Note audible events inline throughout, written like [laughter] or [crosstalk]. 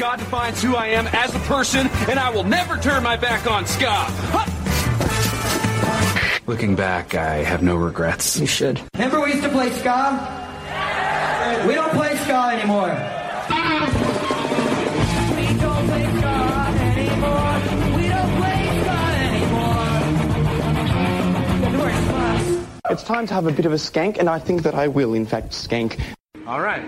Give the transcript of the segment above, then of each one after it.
Scott defines who I am as a person, and I will never turn my back on ska. Looking back, I have no regrets. You should. Remember we used to play ska? We don't play ska anymore. We don't play ska anymore. We don't play ska anymore. It's time to have a bit of a skank, and I think that I will, in fact, skank. All right.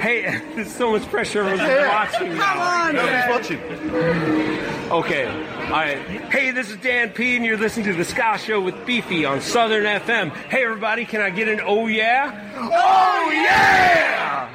Hey, [laughs] there's so much pressure. Everyone's watching now. Come on, Nobody's man. watching. Okay. All right. Hey, this is Dan P, and you're listening to the Ska Show with Beefy on Southern FM. Hey, everybody, can I get an oh yeah? Oh yeah!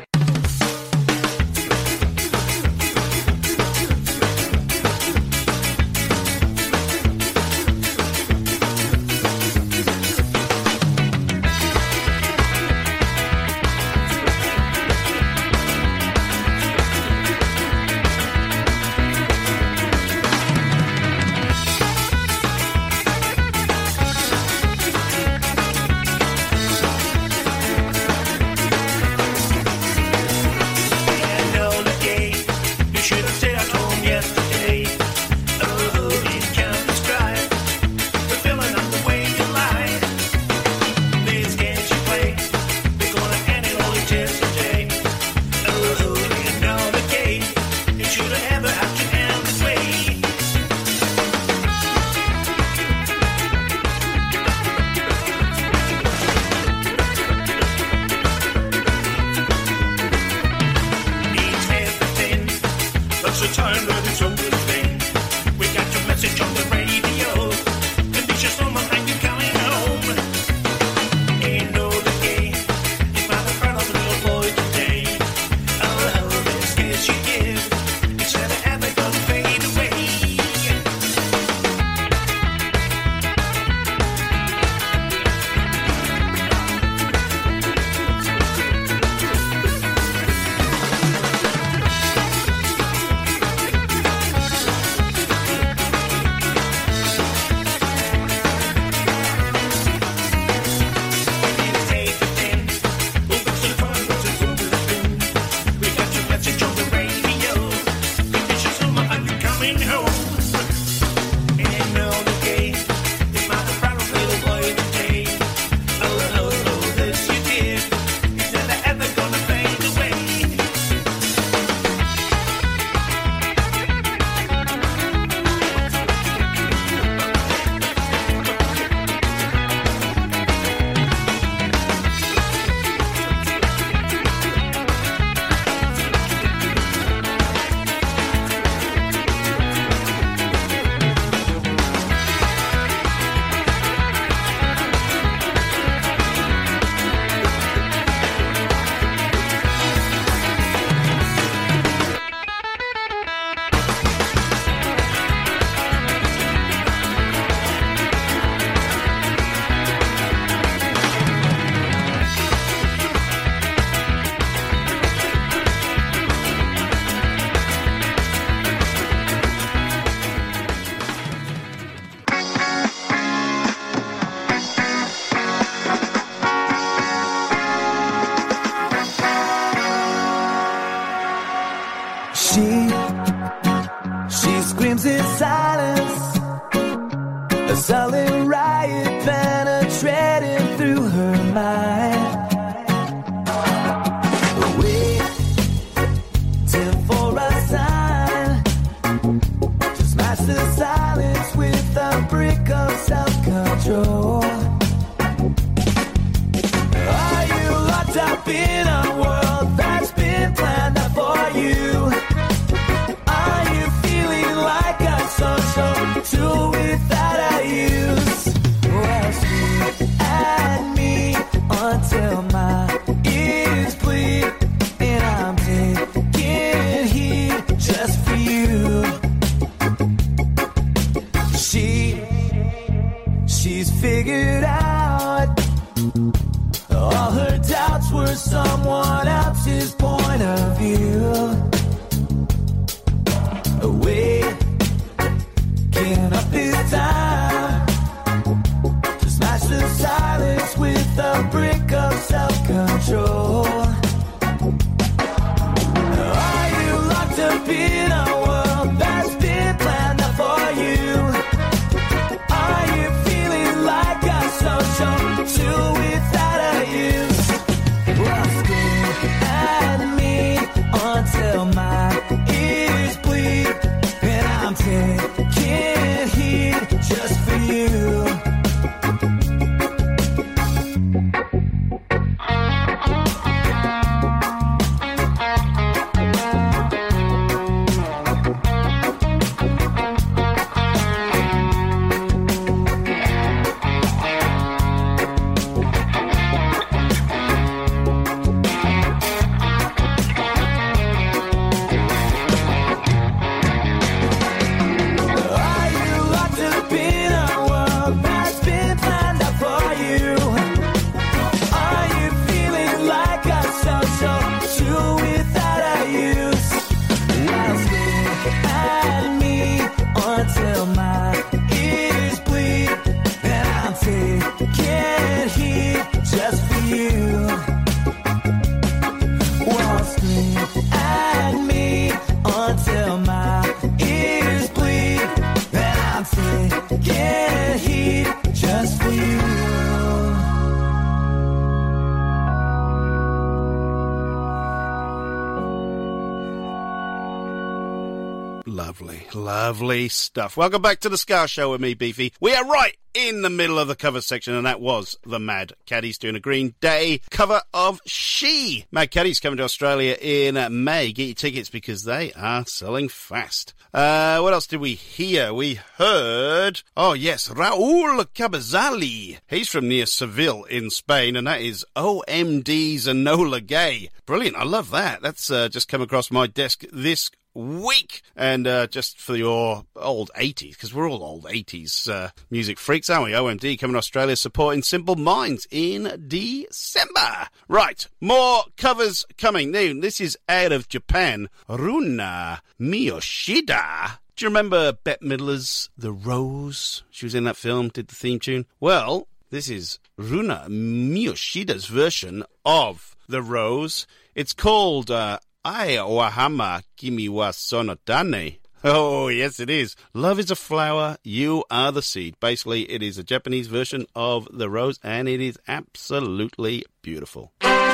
Lovely stuff. Welcome back to the Ska Show with me, Beefy. We are right in the middle of the cover section, and that was the Mad Caddies doing a Green Day cover of She. Mad Caddies coming to Australia in May. Get your tickets because they are selling fast. Uh, what else did we hear? We heard, oh yes, Raul Cabezali. He's from near Seville in Spain, and that is OMD's Enola Gay. Brilliant. I love that. That's uh, just come across my desk this week. And uh, just for your old 80s, because we're all old 80s uh, music freaks, aren't we? OMD coming to Australia supporting Simple Minds in December. Right, more covers coming. Now, this is out of Japan. Runa Miyoshida. Do you remember Bette Midler's The Rose? She was in that film, did the theme tune. Well, this is Runa Miyoshida's version of The Rose. It's called uh, Ai Wahama Kimi wa Sonotane. Oh, yes, it is. Love is a flower, you are the seed. Basically, it is a Japanese version of The Rose, and it is absolutely beautiful.「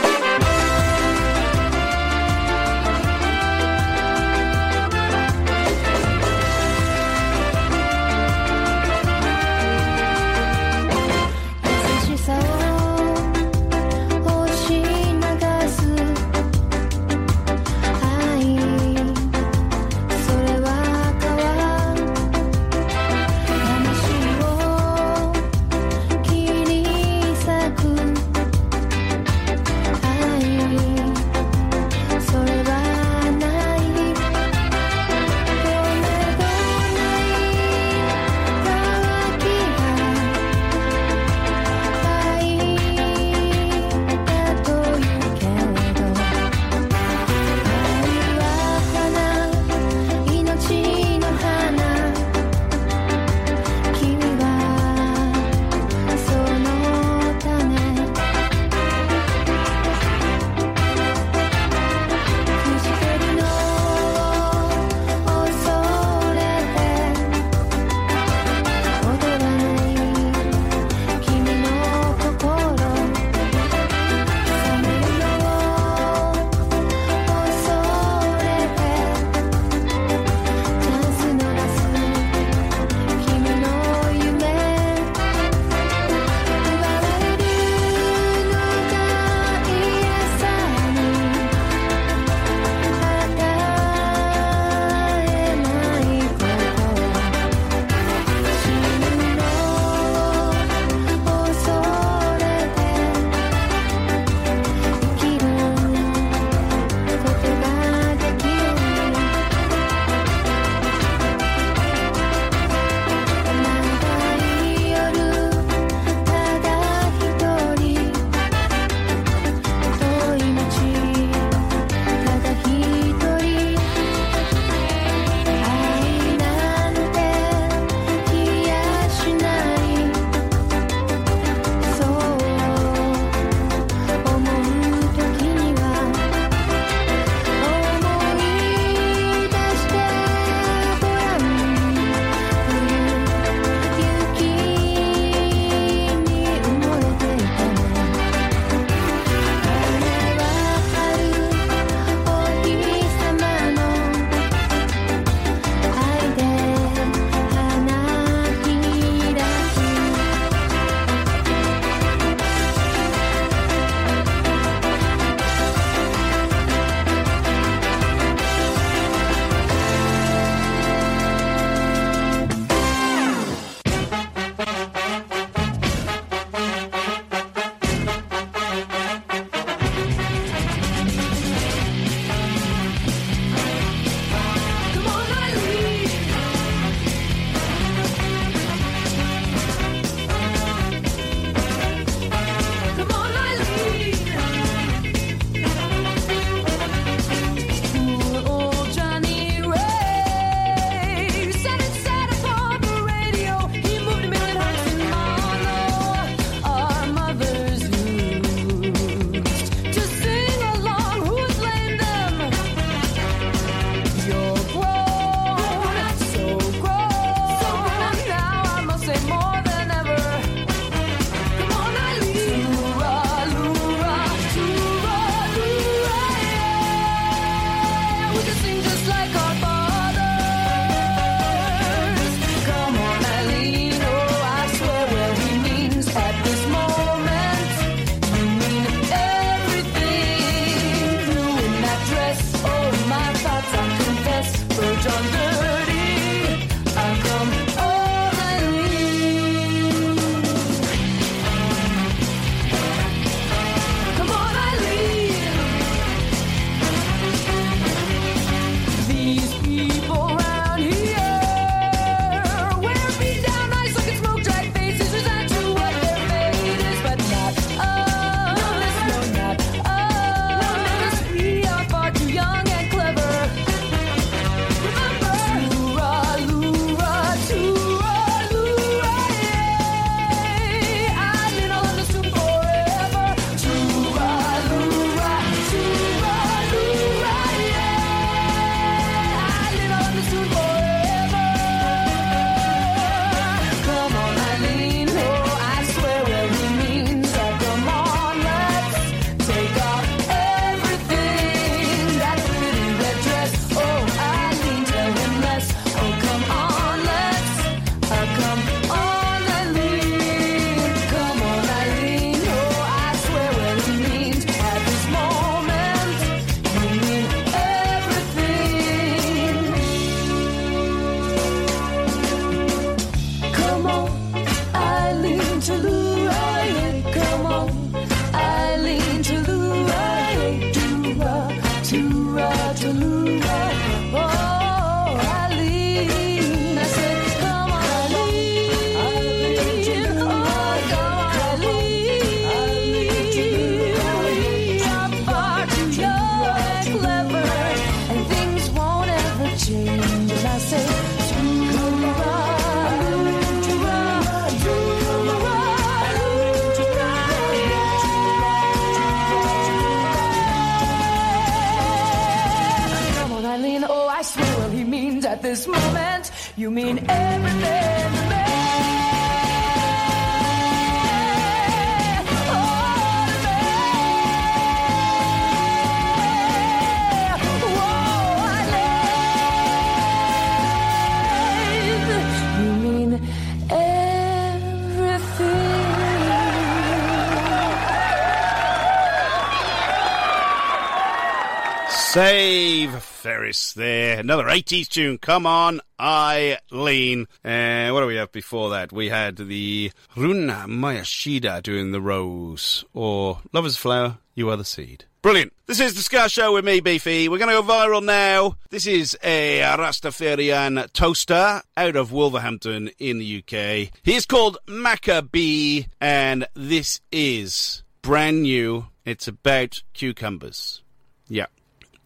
Save Ferris there. Another 80s tune. Come on, Eileen. Uh, what do we have before that? We had the Runa Miyoshida doing the rose, or Lover's Flower, You Are the Seed. Brilliant. This is the Ska Show with me, Beefy. We're going to go viral now. This is a Rastafarian toaster out of Wolverhampton in the UK. He is called Macka B, and this is brand new. It's about cucumbers.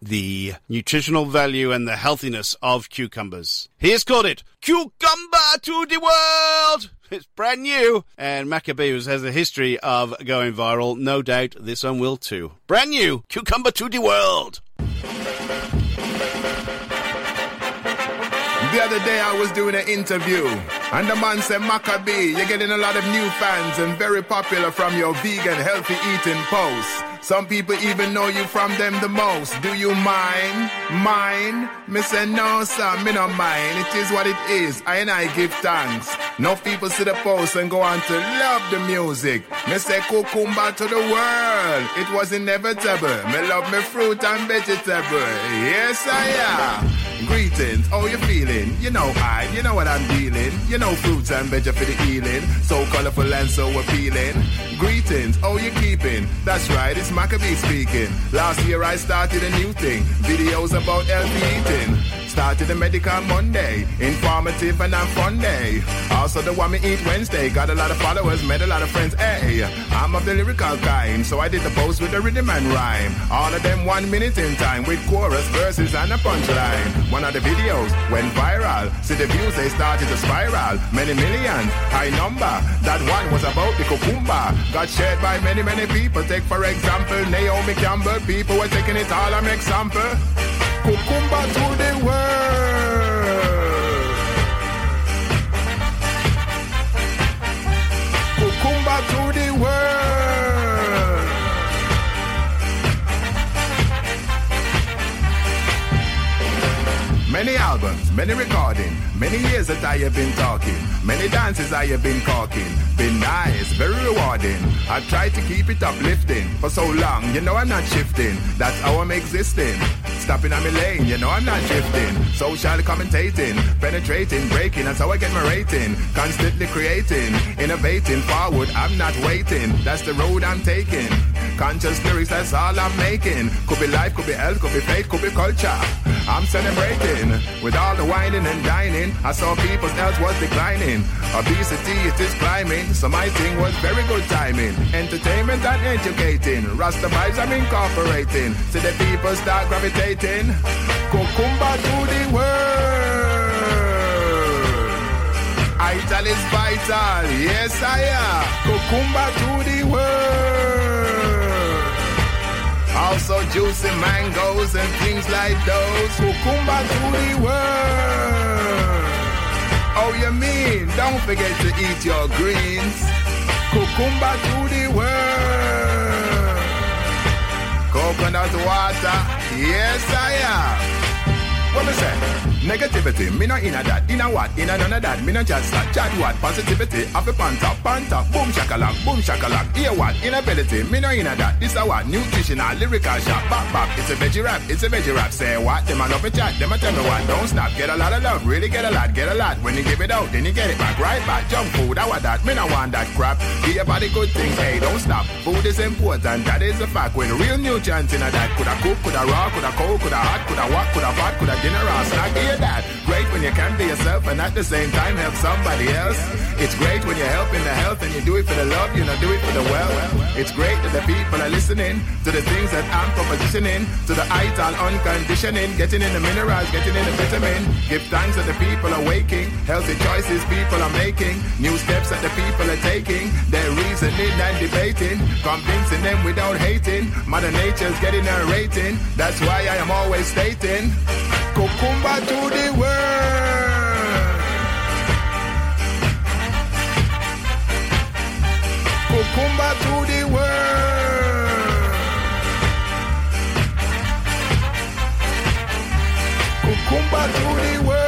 The nutritional value and the healthiness of cucumbers. He has called it Cucumber to the World! [laughs] It's brand new, and Macka B has a history of going viral. No doubt this one will too. Brand new Cucumber to the World! The other day I was doing an interview, and the man said, Macka B, you're getting a lot of new fans and very popular from your vegan healthy eating posts. Some people even know you from them the most. Do you mind? Mind? Me say no, sir, me no mind. It is what it is. I and I give thanks. No people see the post and go on to love the music. Me say cucumber to the world. It was inevitable. Me love me fruit and vegetable. Yes, I am. Greetings, how you feeling? You know I, you know what I'm dealing. You know fruits and veg for the healing. So colorful and so appealing. Greetings, how you keeping? That's right, it's Macka B speaking. Last year I started a new thing. Videos about healthy eating. Started a medical Monday, informative and a fun day. Also the one me eat Wednesday, got a lot of followers, met a lot of friends. Hey, I'm of the lyrical kind, so I did the post with the rhythm and rhyme. All of them one minute in time with chorus, verses and a punchline. One of the videos went viral. See the views they started to spiral. Many millions, high number. That one was about the cucumber. Got shared by many many people. Take for example Naomi Campbell. People were taking it all an example. Cucumber to the world. Cucumber to the world. Many albums, many recording, many years that I have been talking, many dances I have been caulking. Been nice, very rewarding. I try to keep it uplifting for so long, you know I'm not shifting. That's how I'm existing. Stopping on my lane, you know I'm not drifting. Social commentating, penetrating, breaking, that's how I get my rating. Constantly creating, innovating, forward, I'm not waiting. That's the road I'm taking. Conscious lyrics, that's all I'm making. Could be life, could be health, could be faith, could be culture. I'm celebrating with all the whining and dining. I saw people's health was declining. Obesity, it is climbing. So my thing was very good timing. Entertainment and educating. Rasta vibes I'm incorporating. So the people start gravitating. Kukumba to the world. Ital is vital. Yes, I am. Kukumba to the world. Also juicy mangoes and things like those. Kukumba to the world. Oh, you mean? Don't forget to eat your greens. Kukumba to the world. Coconut water. Yes, I am. What me say? Negativity, me no inna that, inna what, inna none of that, me no just that, chat what, positivity, have a panta, panta, boom shakalak, boom shakalak, hear what, inability, me no inna that, this a what, nutritional, lyrical shop, bop bop, it's a veggie rap, it's a veggie rap, say what, them a love a chat, them a tell me what, don't stop, get a lot of love, really get a lot, get a lot, when you give it out, then you get it back, right back, junk food, I want that, me no want that crap, give your body good things, hey, don't stop, food is important, that is a fact, when real nutrients in a that, coulda cook, coulda raw, coulda cold, coulda hot, coulda what, coulda pot, coulda dinner or snack, hear that, great when you can be yourself and at the same time help somebody else, it's great when you're helping the health and you do it for the love, you know, do it for the well, it's great that the people are listening to the things that I'm propositioning, to the ital unconditioning, getting in the minerals, getting in the vitamin, give thanks that the people are waking, healthy choices people are making, new steps that the people are taking, they're reasoning and debating, convincing them without hating, mother nature's getting a rating, that's why I am always stating, Kukumba to the world. Kukumba to the world. Kukumba to the world.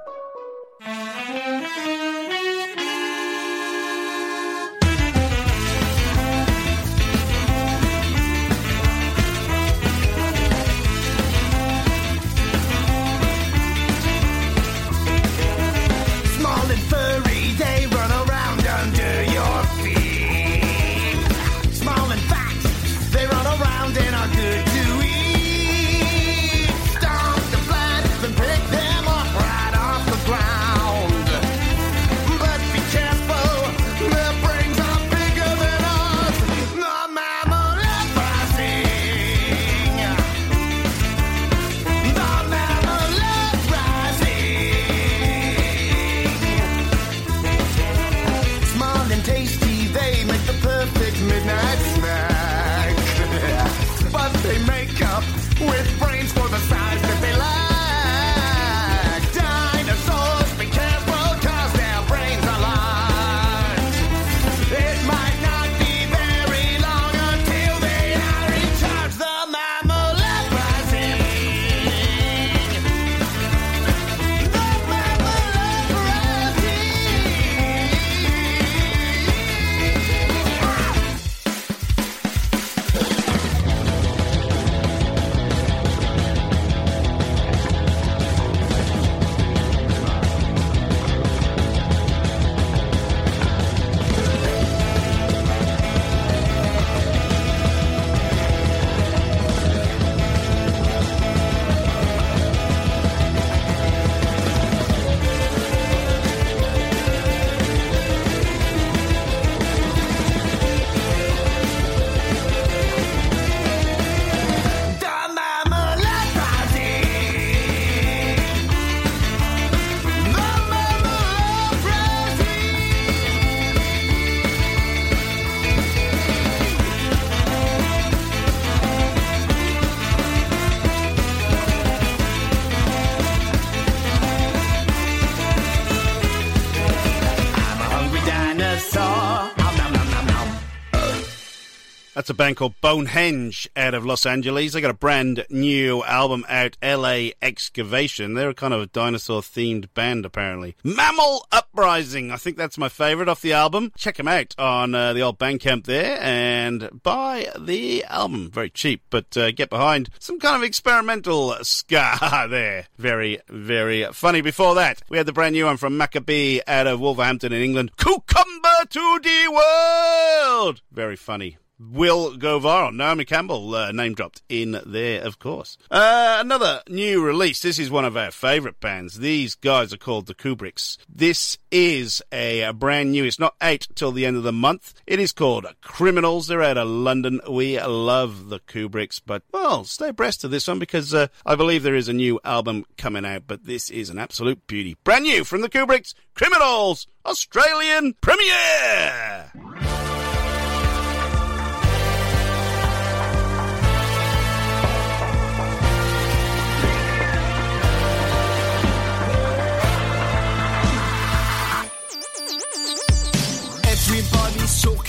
a band called Bonehenge out of Los Angeles. They got a brand new album out, LA Excavation. They're a kind of a dinosaur themed band, apparently. Mammal Uprising. I think that's my favourite off the album. Check them out on uh, the old Bandcamp there and buy the album. Very cheap, but uh, get behind some kind of experimental [laughs] ska there. Very, very funny. Before that, we had the brand new one from Macka B out of Wolverhampton in England. Cucumber to the world. Very funny. Will go viral. Naomi Campbell uh, name dropped in there, of course. Uh, another new release. This is one of our favourite bands. These guys are called the Kubricks. This is a, a brand new. It's not out till the end of the month. It is called Criminals. They're out of London. We love the Kubricks, but well, stay abreast of this one because uh, I believe there is a new album coming out. But this is an absolute beauty. Brand new from the Kubricks. Criminals, Australian premiere.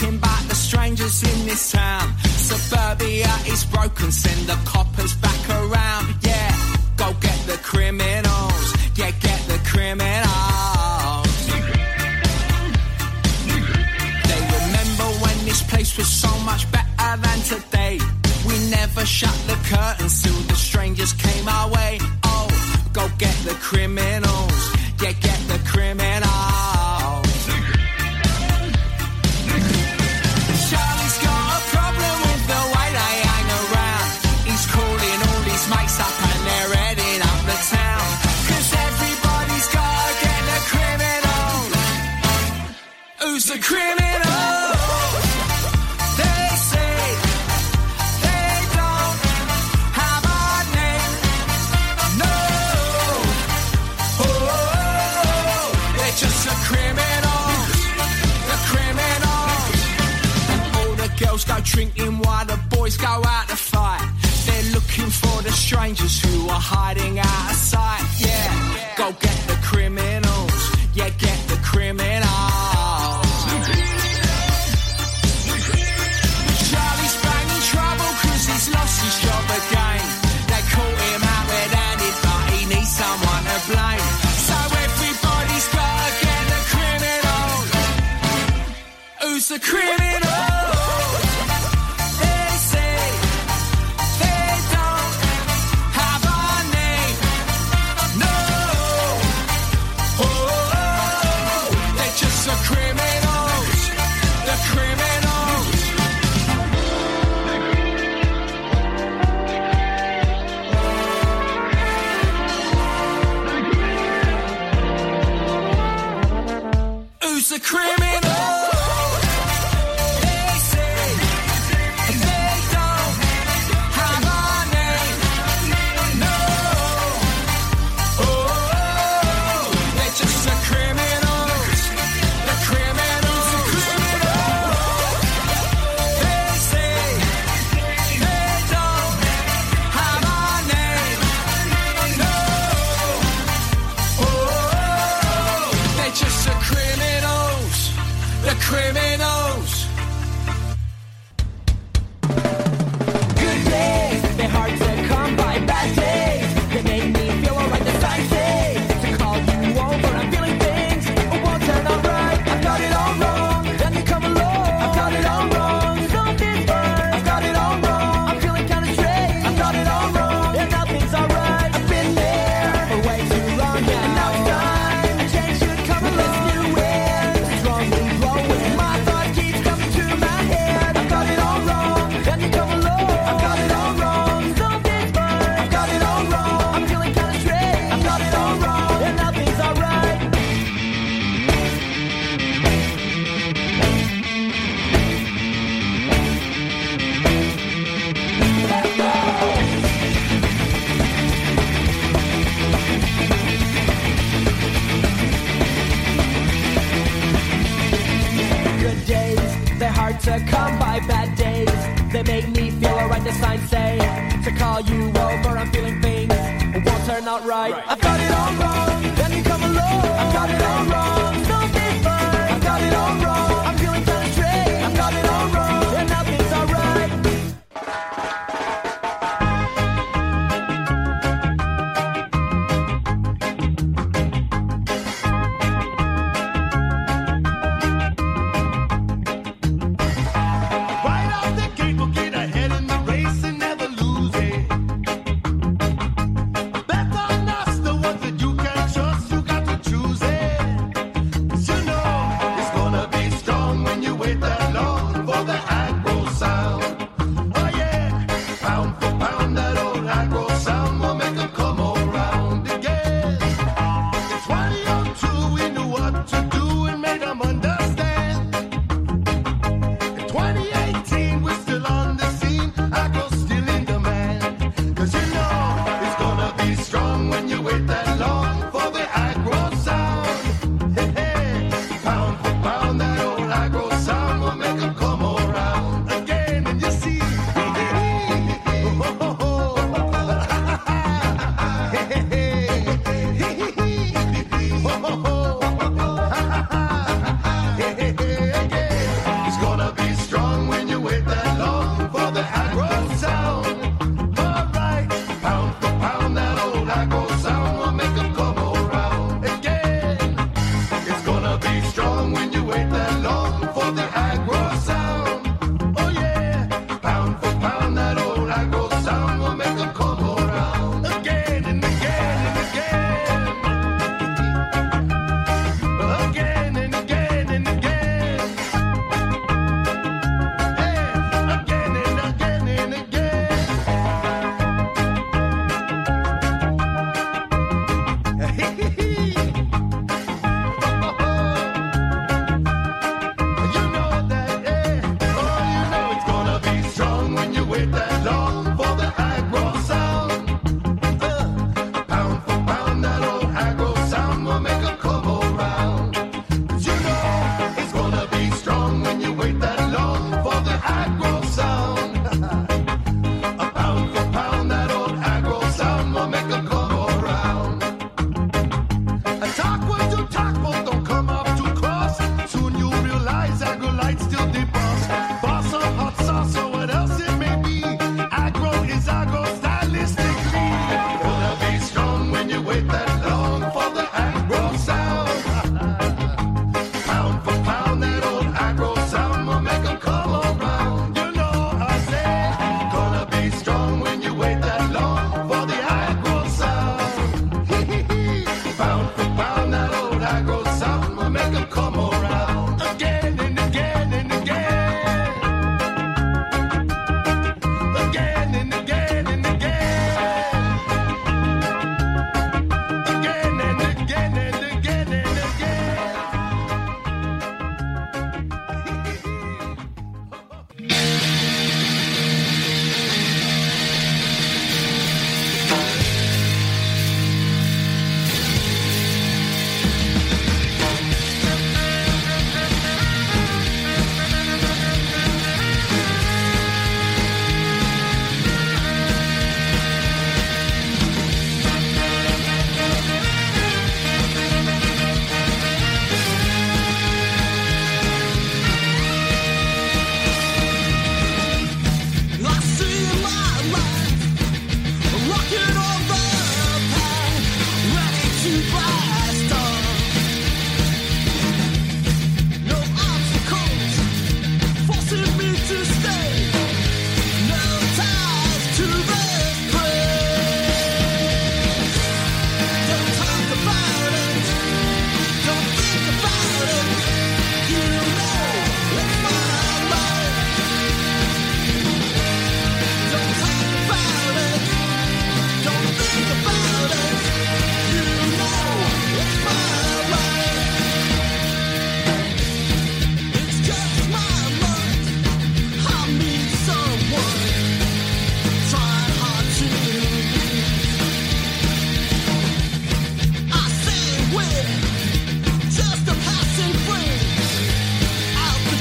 Talking about the strangers in this town. Suburbia is broken, send the coppers back around. Yeah, go get the criminals. Yeah, get the criminals. They remember when this place was so much better than today. We never shut the curtains till the strangers came our way. Oh, go get the criminals. Yeah, get the criminals. Who's the criminal? They say they don't have a name. No. Oh, they're just the criminals. The criminals. And all the girls go drinking while the boys go out to fight. They're looking for the strangers who are hiding out of sight. Yeah, go get the criminals. Yeah, get the criminals. The criminal?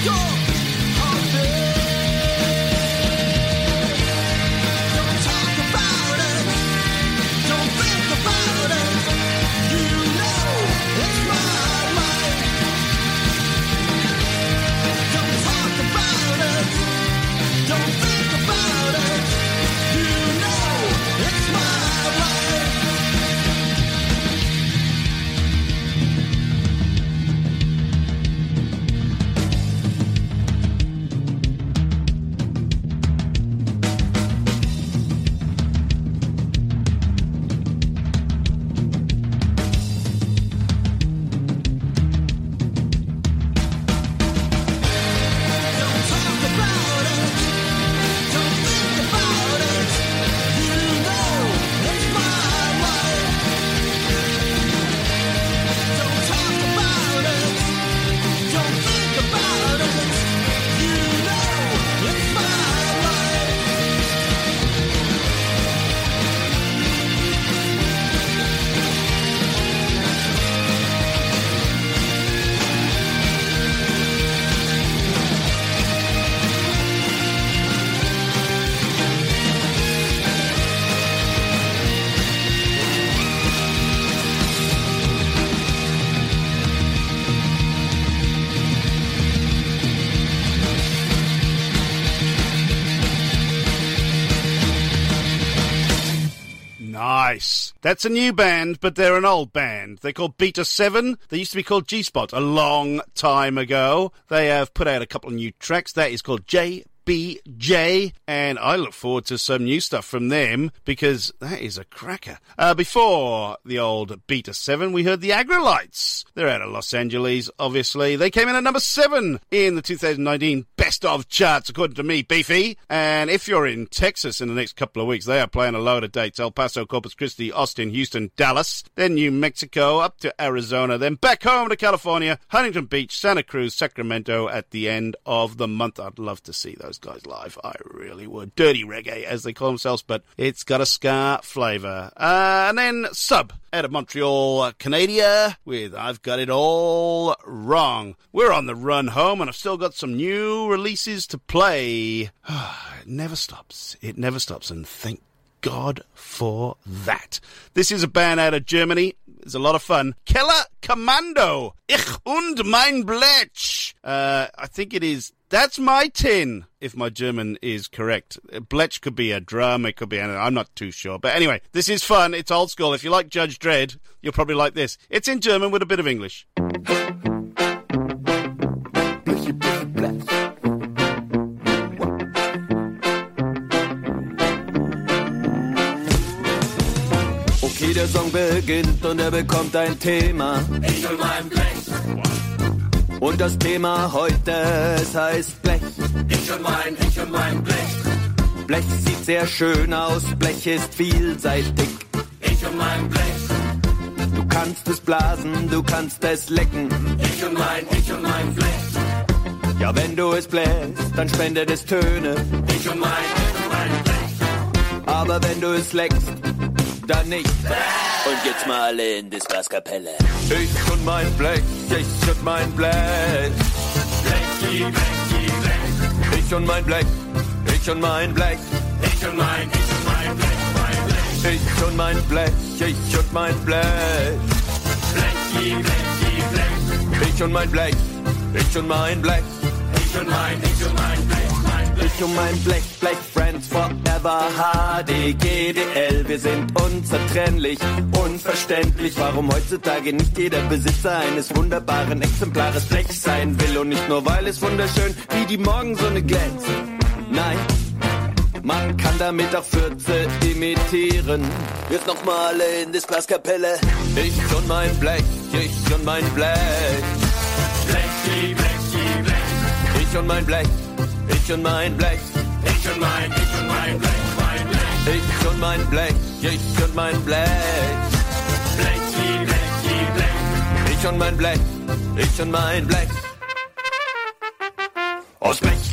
go. That's a new band, but they're an old band. They're called Beta 7. They used to be called G Spot a long time ago. They have put out a couple of new tracks. That is called J. BJ, and I look forward to some new stuff from them because that is a cracker. Uh, before the old Beta 7, we heard the Aggrolites. They're out of Los Angeles, obviously. They came in at number 7 in the 2019 Best of charts, according to me, Beefy. And if you're in Texas in the next couple of weeks, they are playing a load of dates El Paso, Corpus Christi, Austin, Houston, Dallas, then New Mexico, up to Arizona, then back home to California, Huntington Beach, Santa Cruz, Sacramento at the end of the month. I'd love to see those guys live. I really would. Dirty reggae, as they call themselves, but it's got a ska flavour. Uh, and then Subb out of Montreal, Canada, with I've Got It All Wrong. We're on the run home, and I've still got some new releases to play. [sighs] it never stops. It never stops, and thank God for that. This is a band out of Germany. It's a lot of fun. Keller Commando. Ich und mein Blech. Uh, I think it is. That's my tin, if my German is correct. Blech could be a drum, it could be anything. I'm not too sure. But anyway, this is fun. It's old school. If you like Judge Dredd, you'll probably like this. It's in German with a bit of English. Okay, der Song beginnt und er bekommt ein Thema. Ich und mein Blech. Und das Thema heute, es heißt Blech. Ich und mein, ich und mein Blech. Blech sieht sehr schön aus, Blech ist vielseitig. Ich und mein Blech. Du kannst es blasen, du kannst es lecken. Ich und mein, ich und mein Blech. Ja, wenn du es bläst, dann spendet es Töne. Ich und mein, ich und mein Blech. Aber wenn du es leckst, dann nicht. Und jetzt mal in die Spaßkapelle. Ich und mein Blech, ich und mein Blech. Blechi, Blechi, Blech. Ich und mein Blech, ich und mein Blech. Ich und mein, ich und mein Blech. Ich und mein Blech, ich und mein Blech. Blechi, Blechi, Blech. Ich und mein Blech, ich und mein Blech. Ich und mein, ich und mein Blech, mein Blech. Ich und mein Blech, Blech Friends Forever HD, GDL, wir sind unzertrennlich, unverständlich, warum heutzutage nicht jeder Besitzer eines wunderbaren Exemplares Blech sein will und nicht nur weil es wunderschön wie die Morgensonne glänzt. Nein, man kann damit auch Fürze imitieren. Jetzt nochmal in die Spaßkapelle. Ich und mein Blech, ich und mein Blech. Blechi, Blechi, Blech. Ich und mein Blech, ich und mein Blech. Ich und mein, ich und mein Blech, mein Blech. Ich und mein Blech, ich und mein Blech. Blechi, Blechi, Blech. Ich und mein Blech, ich und mein Blech.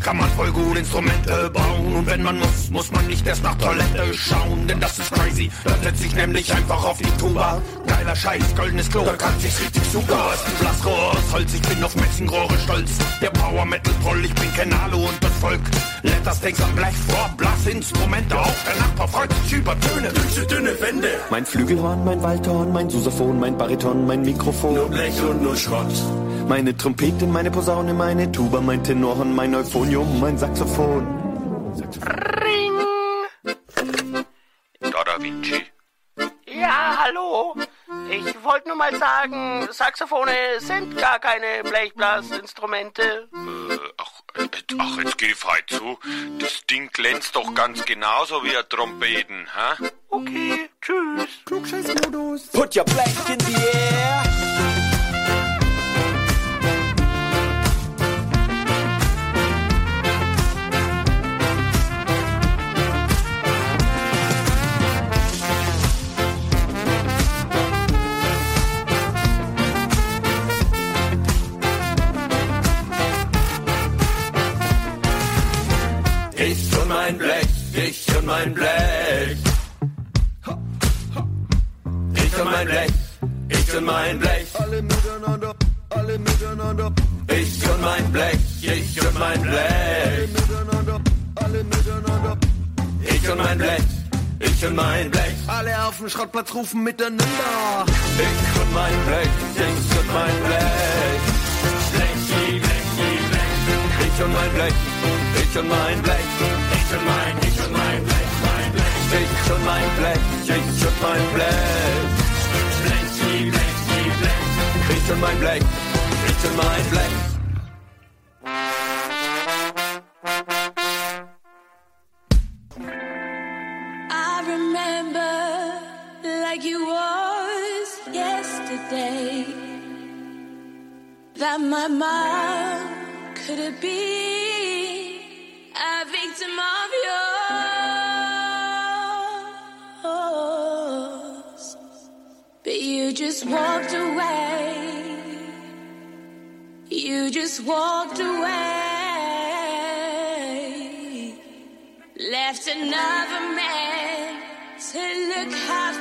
Kann man voll gut Instrumente bauen. Und wenn man muss, muss man nicht erst nach Toilette schauen. Denn das ist crazy. Dann setz ich nämlich einfach auf die Tuba. Geiler Scheiß, goldenes Klo. Da kann sich's richtig super. Ist ein Blasrohr aus Holz. Ich bin auf Messingrohre stolz. Der Power Metal Proll. Ich bin kein Alu und das Volk. Lettersteaks am Blech vor. Blasinstrumente. Auch der Nachbar freut sich über Töne. Dünne, dünne Wände. Mein Flügelhorn, mein Waldhorn, mein Sousaphon, mein Bariton, mein Mikrofon. Nur Blech und nur Schrott. Meine Trompete, meine Posaune, meine Tuba, mein Tenorhorn, mein Euphonium, mein Saxophon. Da Da Vinci. Ja, hallo. Ich wollte nur mal sagen, Saxophone sind gar keine Blechblasinstrumente. Äh, ach, ach, jetzt geh frei zu. Das Ding glänzt doch ganz genauso wie ein Trompeten, hä? Okay, tschüss. Klugscheißmodus. Put your Blech in the air. Mein Blech. Ich und mein Blech, ich und mein Blech. Alle miteinander, alle miteinander. Ich und mein Blech, ich und mein Blech. Miteinander, alle miteinander. Ich und mein Blech, ich und mein Blech. Alle auf dem Schrottplatz rufen miteinander. Ich und mein Blech, ich und mein Blech. Blechi, Blechi, Blech. Ich und mein Blech, ich und mein Blech. Ich und mein Blech. Ich Blech, ich Blech. Blech. Ich Blech, ich Blech. I remember like it was yesterday that my mom could have been a victim of yours, you just walked away. You just walked away. Left another man to look after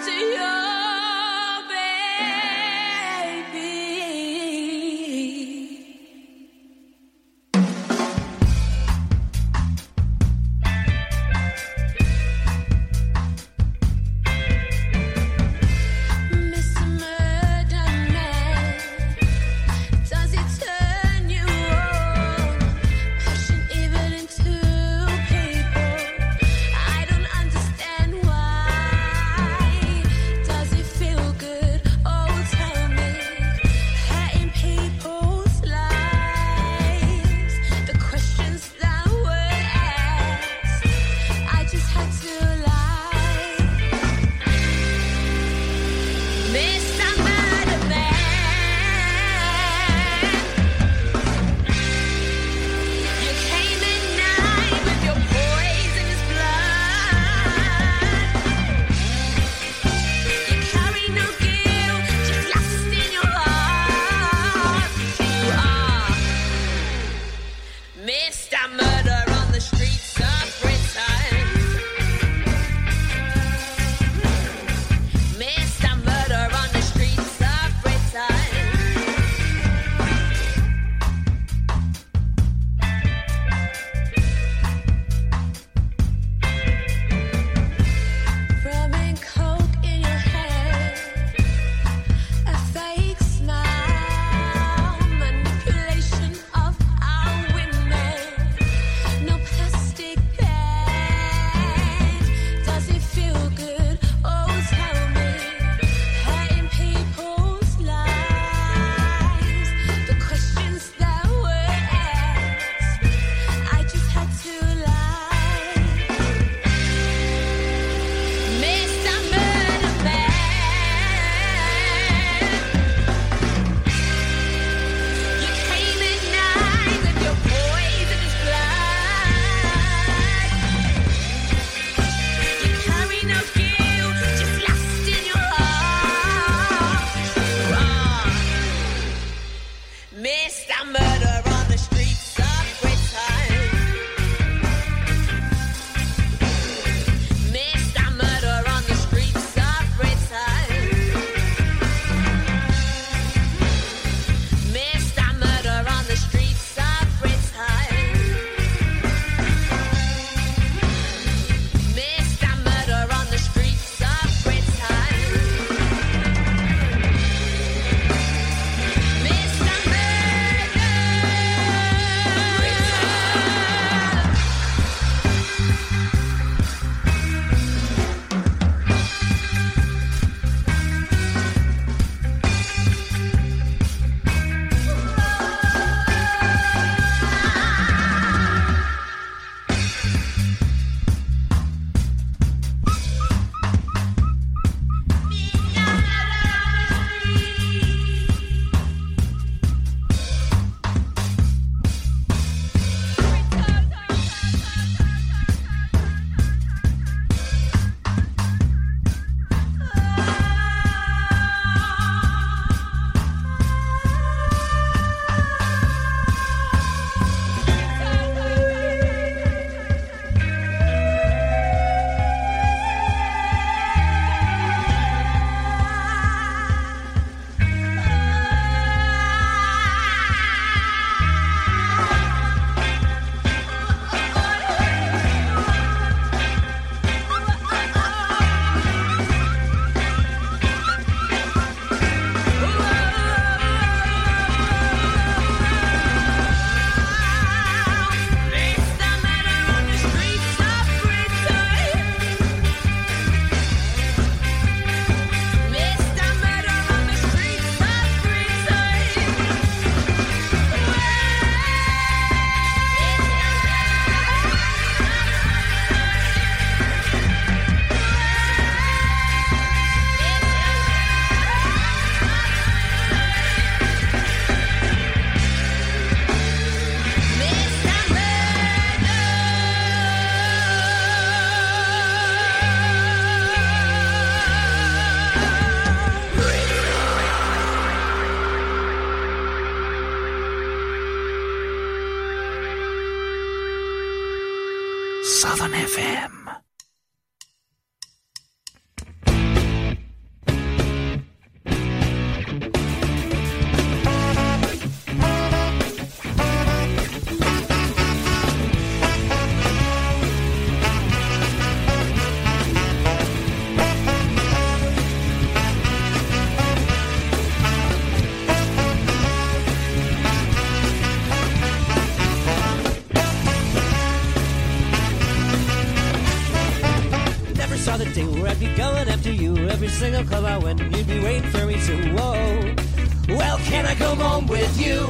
to single club I went, you'd be waiting for me to. Whoa. Well, can I come home with you?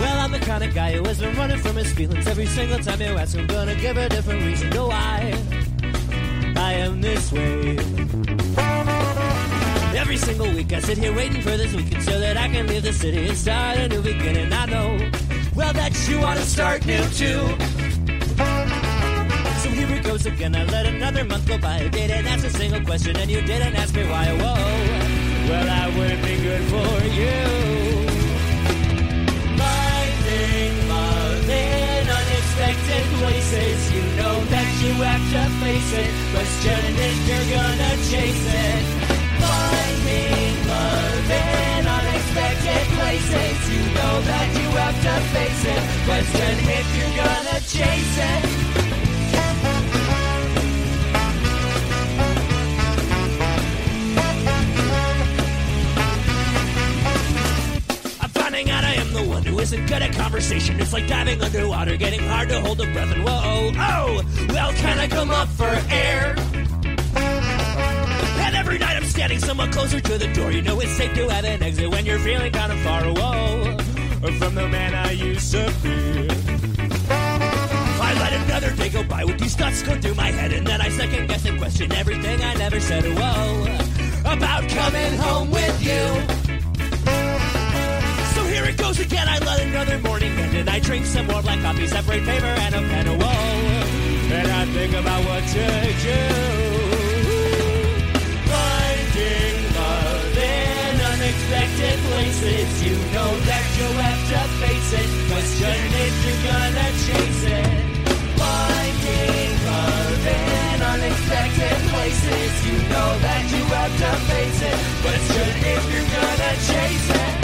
Well, I'm the kind of guy who has been running from his feelings every single time you ask. I'm gonna give a different reason to why I am this way. Every single week I sit here waiting for this weekend so that I can leave the city and start a new beginning. I know, well, that you wanna start new too. Goes again. I let another month go by. Didn't ask a single question, and you didn't ask me why. Whoa, well, I wouldn't be good for you. Finding love in unexpected places. You know that you have to face it. Questioning if you're gonna chase it. Finding love in unexpected places. You know that you have to face it. Question if you're gonna chase it. Isn't good at conversation. It's like diving underwater, getting hard to hold a breath. And whoa, oh, oh, well, can I come up for air? And every night I'm standing somewhat closer to the door. You know it's safe to have an exit when you're feeling kind of far away from the man I used to be. I let another day go by with these thoughts go through my head, and then I second guess and question everything I never said. Whoa, about coming home with you. Again. I let another morning and I drink some more black coffee, separate paper and a pen. Whoa, and I think about what to do. Finding love in unexpected places. You know that you'll have to face it. Question if you're gonna chase it. Finding love in unexpected places. You know that you have to face it. Question if you're gonna chase it.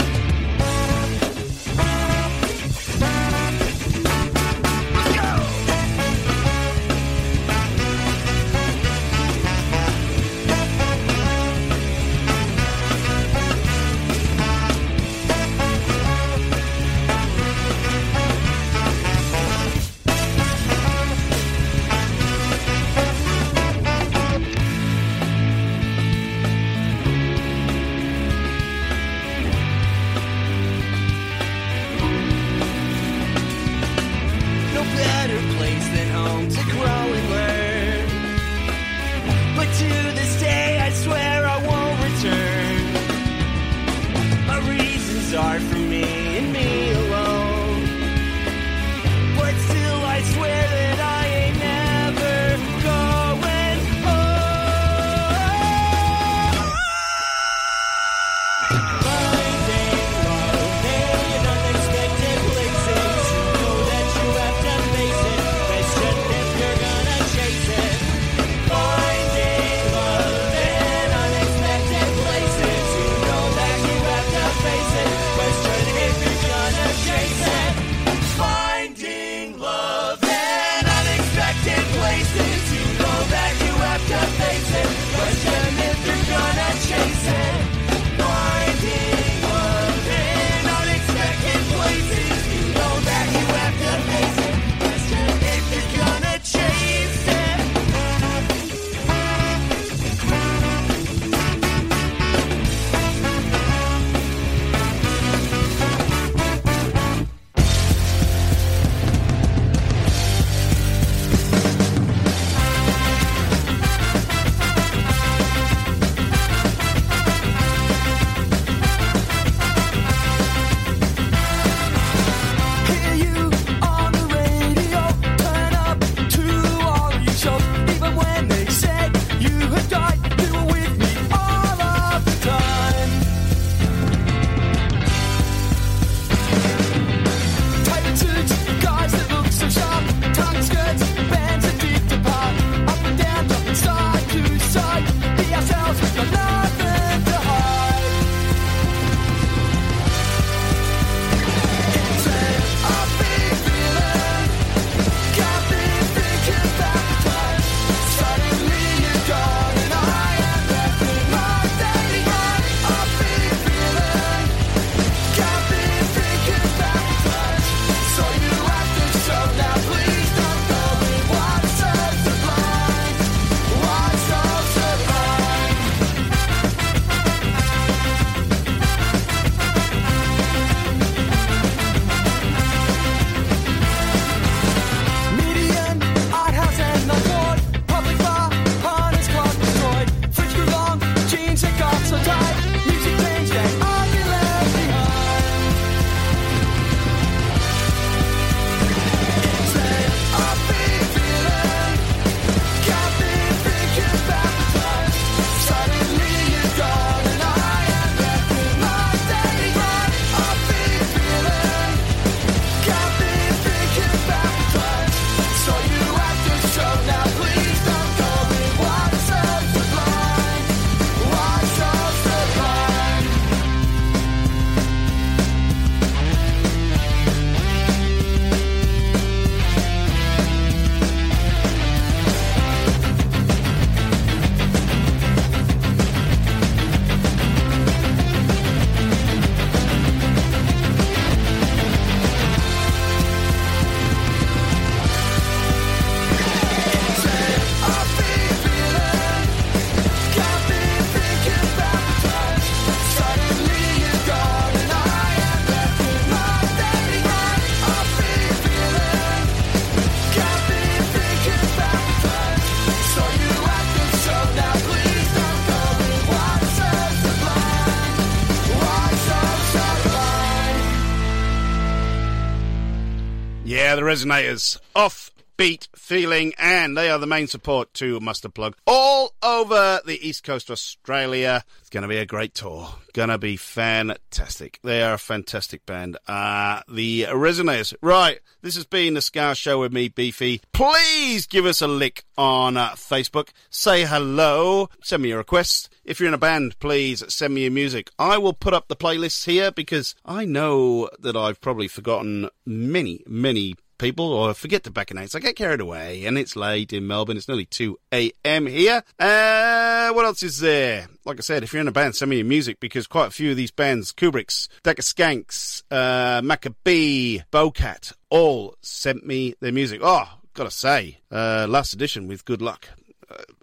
Resignators. Off beat feeling and they are the main support to Mustard Plug all over the east coast of Australia. It's going to be a great tour. Going to be fantastic. They are a fantastic band. Uh, the Resignators. Right. This has been the Ska Show with me, Beefy. Please give us a lick on uh, Facebook. Say hello. Send me your requests. If you're in a band, please send me your music. I will put up the playlists here because I know that I've probably forgotten many, many people or forget back announce. I get carried away and it's late in Melbourne. It's nearly 2 a.m. here. Uh, what else is there? Like I said, if you're in a band, send me your music because quite a few of these bands, Kubricks, Dakka Skanks, uh, Macka B, Bowcat, all sent me their music. Oh, gotta say, uh, last edition with good luck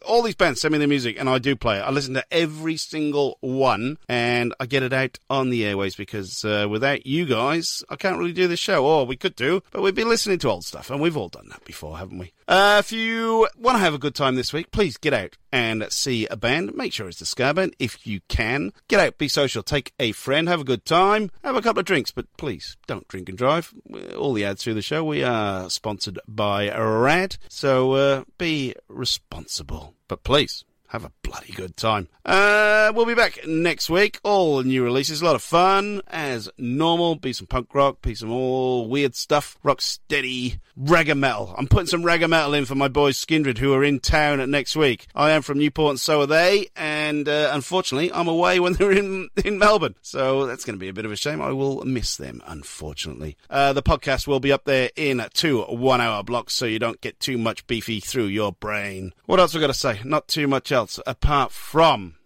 all these bands send me their music and I do play it. I listen to every single one and I get it out on the airways because uh, without you guys, I can't really do this show. Or we could do, but we'd be listening to old stuff and we've all done that before, haven't we? Uh, if you want to have a good time this week, please get out and see a band. Make sure it's the Ska Band if you can. Get out, be social, take a friend, have a good time, have a couple of drinks, but please don't drink and drive. All the ads through the show, we are sponsored by RAD, so uh, be responsible. But please, have a bloody good time. Uh, we'll be back next week. All new releases, a lot of fun as normal. Be some punk rock, be some all weird stuff. Rock steady, ragga metal. I'm putting some ragga metal in for my boys Skindred who are in town at next week. I am from Newport and so are they. And uh, unfortunately, I'm away when they're in in Melbourne, so that's going to be a bit of a shame. I will miss them, unfortunately. Uh, the podcast will be up there in two one-hour blocks, so you don't get too much beefy through your brain. What else we got to say? Not too much else apart from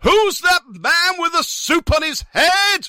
who's that man with the soup on his head?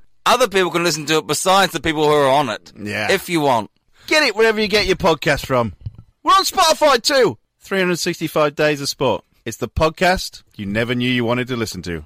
other people can listen to it besides the people who are on it. Yeah. If you want. Get it wherever you get your podcast from. We're on Spotify too. 365 Days of Sport. It's the podcast you never knew you wanted to listen to.